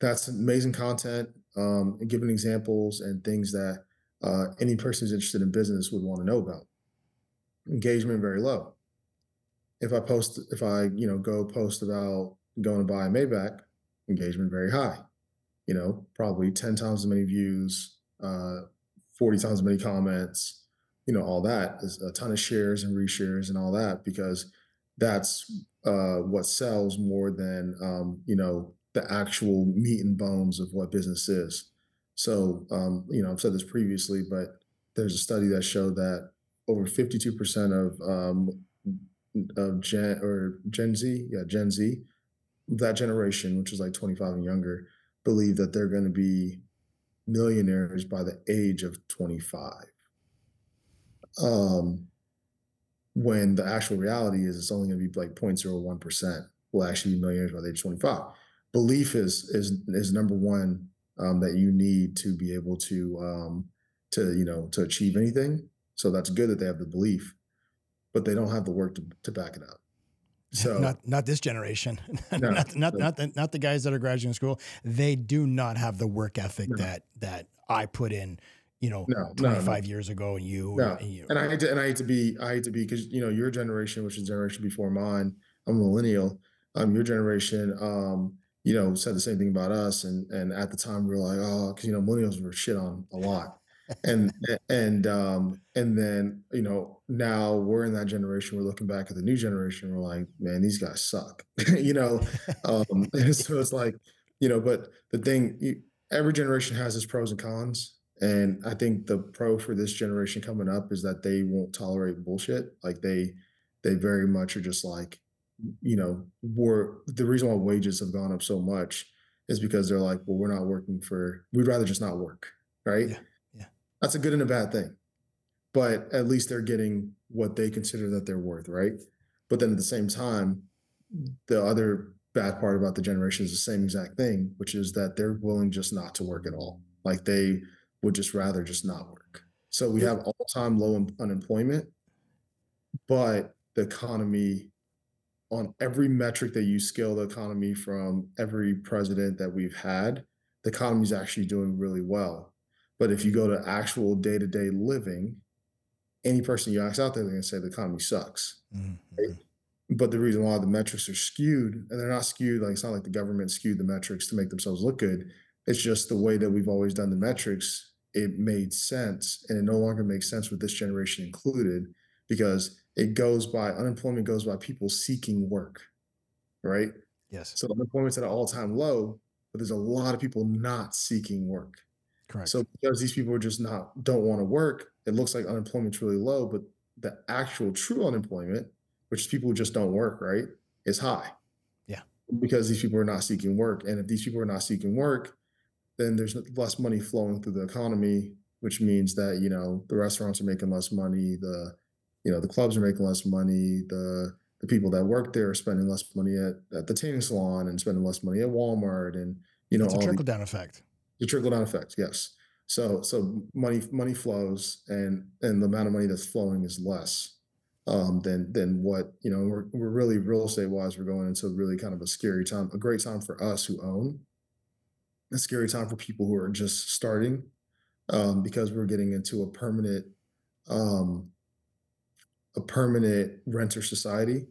That's amazing content um and giving examples and things that uh, any person who's interested in business would want to know about. Engagement very low. If I post, if I, you know, go post about going to buy a Maybach, engagement very high. You know, probably 10 times as many views, uh, 40 times as many comments, you know, all that is a ton of shares and reshares and all that because that's uh, what sells more than, um, you know, the actual meat and bones of what business is. So, um, you know, I've said this previously, but there's a study that showed that over 52% of um, of Gen or Gen Z, yeah, Gen Z, that generation, which is like 25 and younger, believe that they're going to be millionaires by the age of 25. Um, when the actual reality is it's only going to be like 0.01% will actually be millionaires by the age of 25. Belief is is is number one um, that you need to be able to um, to you know to achieve anything. So that's good that they have the belief, but they don't have the work to, to back it up. [LAUGHS] So
not not this generation, [LAUGHS]
No,
not not
no.
not the, not the guys that are graduating school. They do not have the work ethic
No.
that that I put in. You know,
No, no, no.
twenty five years ago, and you
No,
and you.
and I hate to and I hate to be I had to be because you know your generation, which is the generation before mine, I'm a millennial. Um, your generation, um, you know, said the same thing about us, and and at the time we were like, oh, because you know millennials were shit on a lot, and [LAUGHS] and um and then you know now we're in that generation. We're looking back at the new generation. We're like, man, these guys suck, [LAUGHS] you know. Um, [LAUGHS] so it's like, you know, but the thing, you, every generation has its pros and cons. And I think the pro for this generation coming up is that they won't tolerate bullshit. Like they, they very much are just like, you know, we're the reason why wages have gone up so much is because they're like, well, we're not working for, we'd rather just not work. Right.
Yeah, yeah.
That's a good and a bad thing. But at least they're getting what they consider that they're worth. Right. But then at the same time, the other bad part about the generation is the same exact thing, which is that they're willing just not to work at all. Like they would just rather just not work. So we have all time low un- unemployment, but the economy on every metric that you scale the economy from every president that we've had, the economy is actually doing really well. But if you go to actual day to day living, any person you ask out there, they're going to say the economy sucks
Mhm,
right? but the reason why the metrics are skewed and they're not skewed like it's not like the government skewed the metrics to make themselves look good it's just the way that we've always done the metrics it made sense and it no longer makes sense with this generation included because it goes by unemployment goes by people seeking work right
Yes,
so unemployment's at an all-time low but there's a lot of people not seeking work
correct.
so because these people are just not don't want to work, it looks like unemployment's really low, but the actual true unemployment, which is people who just don't work, right, is high.
Yeah.
Because these people are not seeking work. And if these people are not seeking work, then there's less money flowing through the economy, which means that, you know, the restaurants are making less money, the you know, the clubs are making less money, the the people that work there are spending less money at, at the tanning salon and spending less money at Walmart and you know
it's a trickle down effect.
the trickle down effect yes so so money money flows and and the amount of money that's flowing is less um than than what you know we're, we're really real estate wise we're going into really kind of a scary time a great time for us who own a scary time for people who are just starting um because we're getting into a permanent um a permanent renter society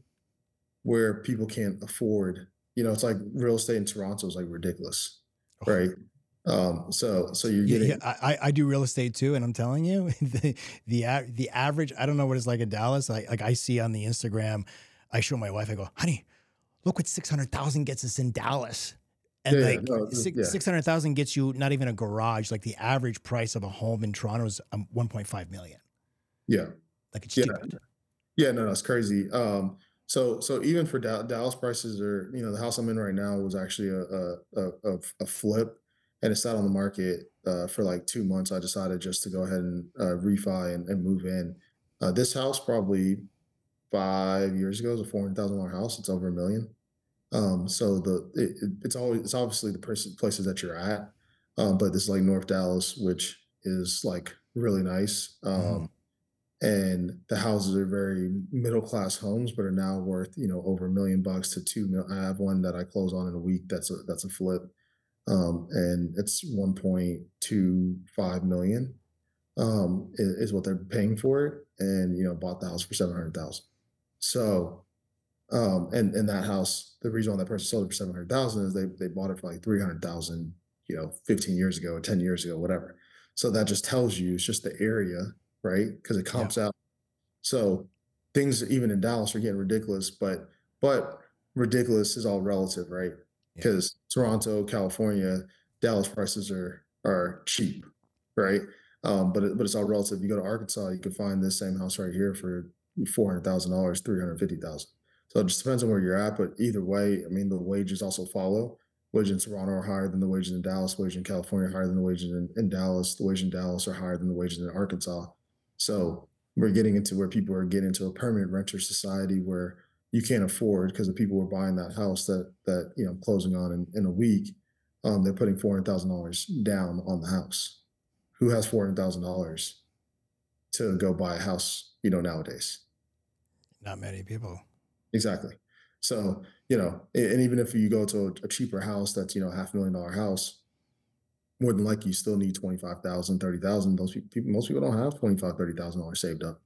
where people can't afford you know it's like real estate in toronto is like ridiculous
Oh.
right um so so you're getting
yeah, I, I- I do real estate too, and I'm telling you, [LAUGHS] the the the average. I don't know what it's like in Dallas. Like like I see on the Instagram, I show my wife. I go, honey, look what six hundred thousand gets us in Dallas, and
Yeah,
like
no,
six
yeah.
six hundred thousand gets you not even a garage. Like the average price of a home in Toronto is um, one point five million.
yeah
Like it's
Yeah.
stupid.
Yeah, no, that's crazy. Um, so so even for Dal- Dallas prices are, you know, the house I'm in right now was actually a a a, a, a flip, and it sat on the market uh, for like two months. I decided just to go ahead and uh, refi and, and move in. Uh, this house probably five years ago was a four hundred thousand dollar house. It's over a million. Um, so the it, it- it's always it's obviously the places places that you're at, um, but this is like North Dallas, which is like really nice. Um,
Mhm.
and the houses are very middle class homes, but are now worth you know over a million bucks to two. I have one that I close on in a week. That's a that's a flip, um, and it's one point two five million um, is, is what they're paying for it, and you know bought the house for seven hundred thousand. So, um, and and that house, the reason why that person sold it for seven hundred thousand is they they bought it for like three hundred thousand, you know, fifteen years ago ten years ago, whatever. So that just tells you it's just the area, right? Because it
Yeah.
comps out. So things even in Dallas are getting ridiculous, but but ridiculous is all relative, right?
Yeah.
Because Toronto, California, Dallas prices are are cheap, right? Um, but it, but it's all relative. You go to Arkansas, you can find this same house right here for four hundred thousand dollars, three hundred fifty thousand. So it just depends on where you're at. But either way, I mean, the wages also follow. wages in Toronto are higher than the wages in Dallas, wages in California are higher than the wages in, in Dallas, the wages in Dallas are higher than the wages in Arkansas. So we're getting into where people are getting into a permanent renter society where you can't afford because the people who are buying that house that that you know closing on in, in a week, um, they're putting four hundred thousand dollars down on the house. Who has four hundred thousand dollars to go buy a house? You know nowadays.
Not many people.
Exactly. So you know, and even if you go to a, cheaper house that's you know half million dollar house, more than likely you still need 25,000, 30,000. Those people, most people don't have 25, 30,000 dollars saved up.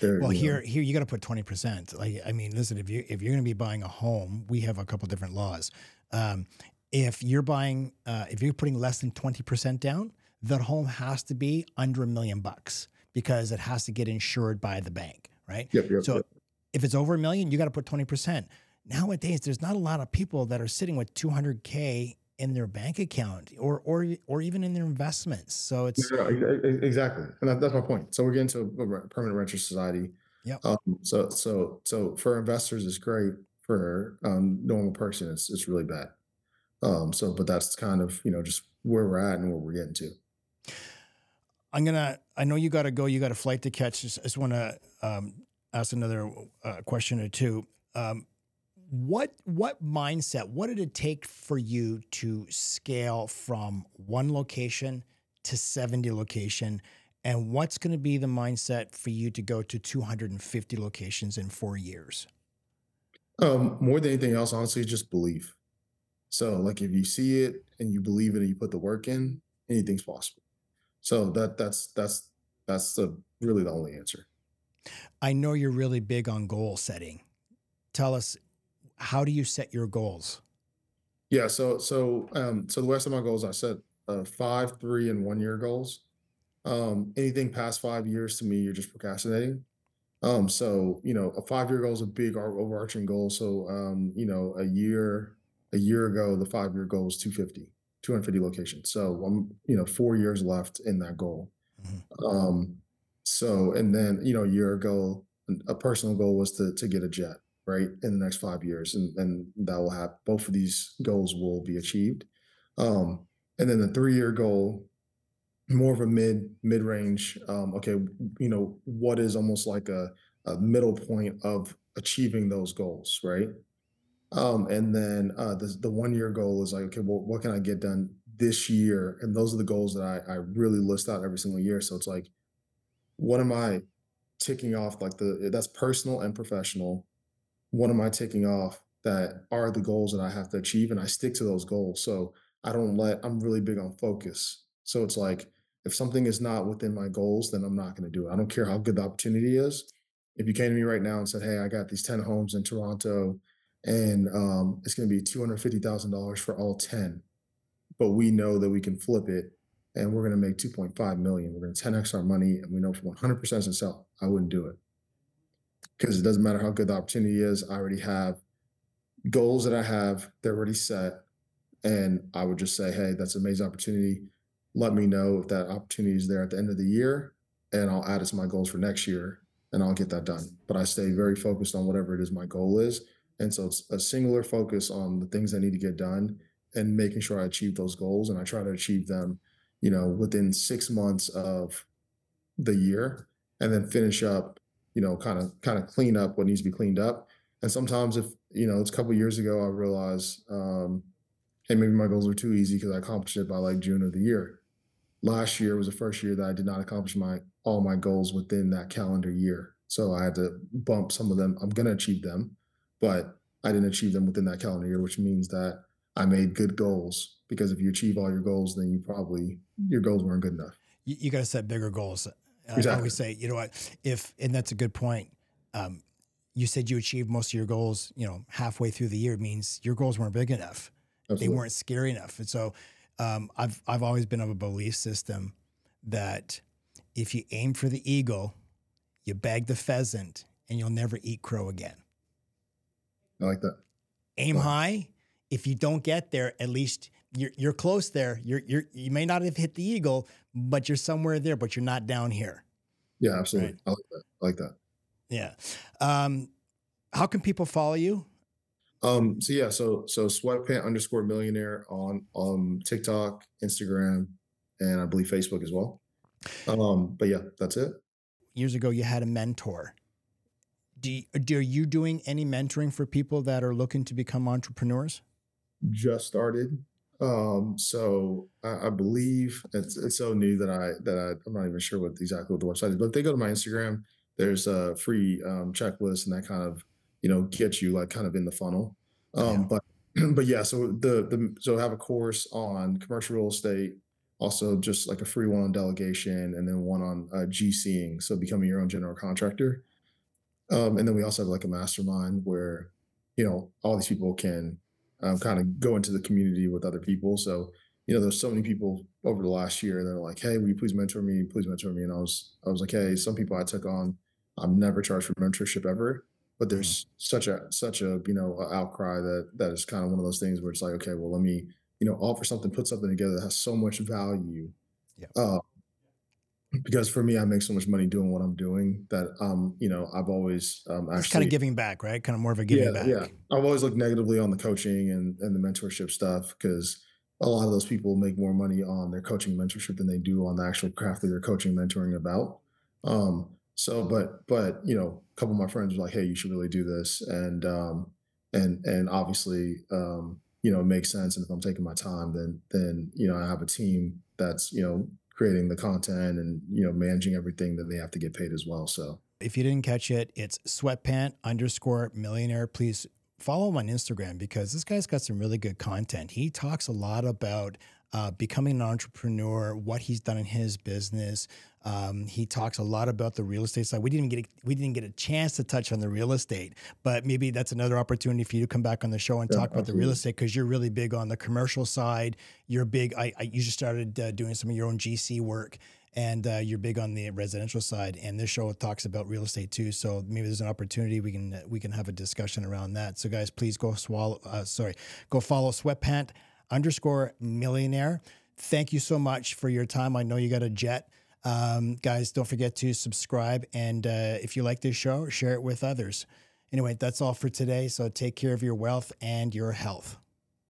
They're, well, here, know. here you got to put 20%. Like, I mean, listen, if you, if you're going to be buying a home, we have a couple different laws. Um, if you're buying, uh, if you're putting less than 20% down, that home has to be under a million bucks because it has to get insured by the bank. Right.
Yep, yep,
so
yep.
If it's over a million, you got to put 20%. Nowadays, there's not a lot of people that are sitting with 200K in their bank account or or or even in their investments. So it's
yeah, exactly, and that, that's my point. So we're getting to a permanent renter society.
Yeah.
Um, so so so for investors, it's great. For a um, normal person, it's it's really bad. Um, so, but that's kind of you know just where we're at and where we're getting to.
I'm gonna. I know you got to go. You got a flight to catch. Just, I just want to um, ask another uh, question or two. Um, what what mindset what did it take for you to scale from one location to 70 location? And what's going to be the mindset for you to go to 250 locations in four years?
Um, more than anything else honestly just belief. So like if you see it and you believe it and you put the work in anything's possible. So that that's that's that's the really the only answer
i know you're really big on goal setting tell us how do you set your goals?
Yeah, so so um so the rest of my goals I set uh five, three, and one year goals. Um anything past five years to me, you're just procrastinating. Um, so you know, a five year goal is a big overarching goal. So um, you know, a year a year ago, the five year goal was 250, 250 locations. So I'm you know, four years left in that goal. Mm-hmm. Um, so and then you know, year ago, a personal goal was to to get a jet right in the next five years and, and that will have both of these goals will be achieved. Um, and then the three year goal more of a mid mid range um, okay you know what is almost like a, a middle point of achieving those goals right? Um, and then uh, the, the one year goal is like okay well what can i get done this year? And those are the goals that I, I really list out every single year. So it's like what am i ticking off like the that's personal and professional what am I ticking off that are the goals that I have to achieve? And I stick to those goals. So I don't let, I'm really big on focus. So it's like, if something is not within my goals, then I'm not going to do it. I don't care how good the opportunity is. If you came to me right now and said, Hey, I got these 10 homes in Toronto and um, it's going to be $250,000 for all 10, but we know that we can flip it and we're going to make 2.5 million. We're going to 10x our money and we know for 100% to sell. I wouldn't do it because it doesn't matter how good the opportunity is. I already have goals that I have, they're already set. And I would just say, hey, that's an amazing opportunity. Let me know if that opportunity is there at the end of the year, and I'll add it to my goals for next year and I'll get that done. But I stay very focused on whatever it is my goal is. And so it's a singular focus on the things that need to get done and making sure I achieve those goals. And I try to achieve them, you know, within six months of the year and then finish up you know, kind of kind of clean up what needs to be cleaned up. And sometimes if, you know, it's a couple years ago, I realized, um, hey, maybe my goals are too easy because I accomplished it by like June of the year. Last year was the first year that I did not accomplish my all my goals within that calendar year. So I had to bump some of them. I'm going to achieve them, but I didn't achieve them within that calendar year, which means that I made good goals because if you achieve all your goals, then you probably your goals weren't good enough.
You, you got to set bigger goals. Exactly. I always say, you know what, if, and that's a good point. Um, you said you achieved most of your goals, you know, halfway through the year means your goals weren't big enough. Absolutely. They weren't scary enough. And so um, I've, I've always been of a belief system that if you aim for the eagle, you bag the pheasant and you'll never eat crow again.
I like that.
Aim high. If you don't get there, at least you're you're close there. You're you're you may not have hit the eagle, but you're somewhere there, but you're not down here.
Yeah, absolutely. Right? I like that. I like that.
Yeah. Um, how can people follow you?
Um, so yeah, so so sweatpant underscore millionaire on um TikTok, Instagram, and I believe Facebook as well. Um, but yeah, that's it.
Years ago, you had a mentor. Do you, do, are you doing any mentoring for people that are looking to become entrepreneurs?
Just started. Um, so I, I believe it's it's so new that I that I, I'm not even sure what exactly what the website is, but if they go to my Instagram, there's a free um, checklist and that kind of you know gets you like kind of in the funnel. Um,
Yeah.
but [CLEARS THROAT] but yeah, so the the so I have a course on commercial real estate, also just like a free one on delegation, and then one on uh, GCing, so becoming your own general contractor. Um, and then we also have like a mastermind where, you know, all these people can um, kind of go into the community with other people. So, you know, there's so many people over the last year that are like, "Hey, will you please mentor me? Please mentor me." And I was, I was like, "Hey, some people I took on, I'm never charged for mentorship ever." But there's such a such a you know outcry that that is kind of one of those things where it's like, okay, well, let me you know offer something, put something together that has so much value.
Yeah.
Uh, because for me, I make so much money doing what I'm doing that um, you know, I've always um
It's kind of giving back, right? Kind of more of a
yeah,
giving
yeah.
back.
I've always looked negatively on the coaching and and the mentorship stuff because a lot of those people make more money on their coaching mentorship than they do on the actual craft that they're coaching mentoring about. Um, so but but you know, a couple of my friends were like, "Hey, you should really do this," and um, and and obviously, um, you know, it makes sense. And if I'm taking my time, then then you know, I have a team that's you know creating the content and you know managing everything that they have to get paid as well. So
If you didn't catch it, it's sweatpant underscore millionaire. Please follow him on Instagram because this guy's got some really good content. He talks a lot about uh, becoming an entrepreneur, what he's done in his business. Um, he talks a lot about the real estate side. We didn't get a, we didn't get a chance to touch on the real estate, but maybe that's another opportunity for you to come back on the show and
yeah,
talk about the real estate because you're really big on the commercial side. You're big. I, I you just started uh, doing some of your own GC work and uh, you're big on the residential side. And this show talks about real estate too. So maybe there's an opportunity we can we can have a discussion around that. So guys, please go swallow. Uh, sorry, go follow Sweatpant underscore millionaire. Thank you so much for your time. I know you got a jet. Um, guys, don't forget to subscribe. And uh, if you like this show, share it with others. Anyway, that's all for today. So take care of your wealth and your health.